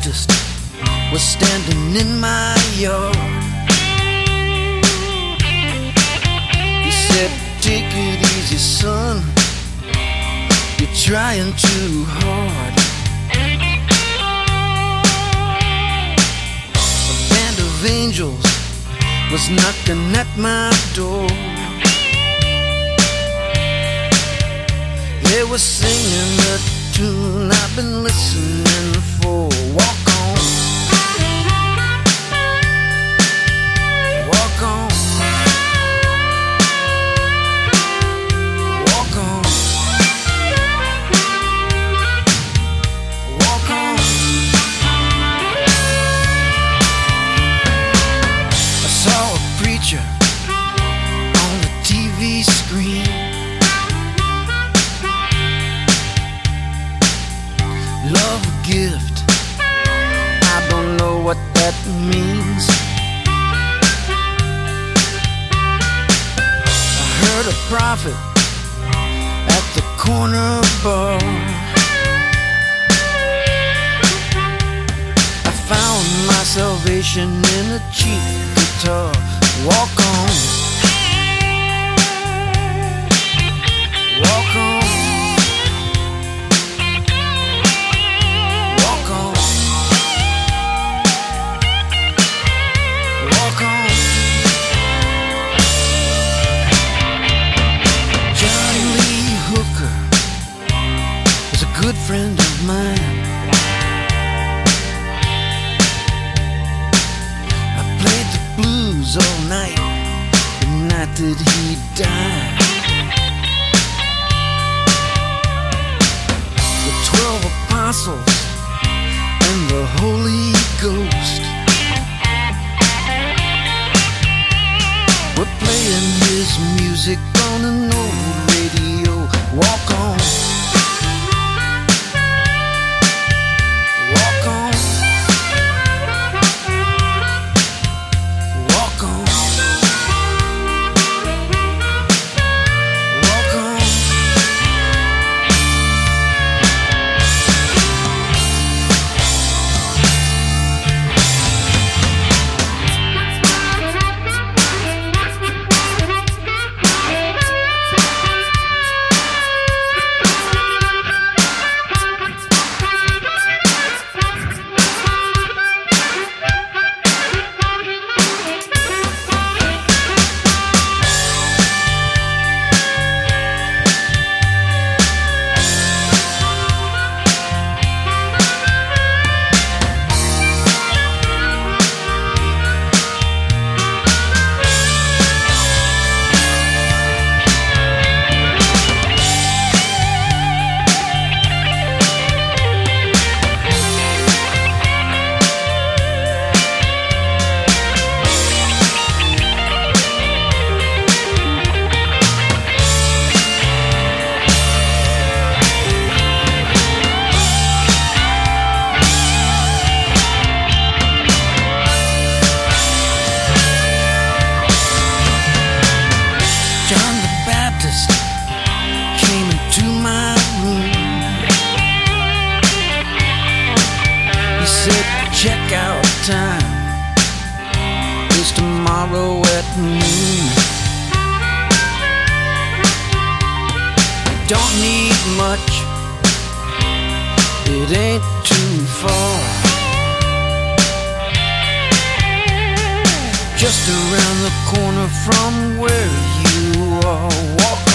Baptist was standing in my yard. He said, Take it easy, son. You're trying too hard. A band of angels was knocking at my door. They were singing the tune I've been listening preacher on the TV screen. Love gift. I don't know what that means. I heard a prophet at the corner bar. I found my salvation in a cheap guitar. Walk on. Walk on. Walk on. Walk on. John Lee Hooker is a good friend of mine. That he die? The twelve apostles and the Holy Ghost were playing his music Said, check out time is tomorrow at noon. Don't need much, it ain't too far. Just around the corner from where you are. Walk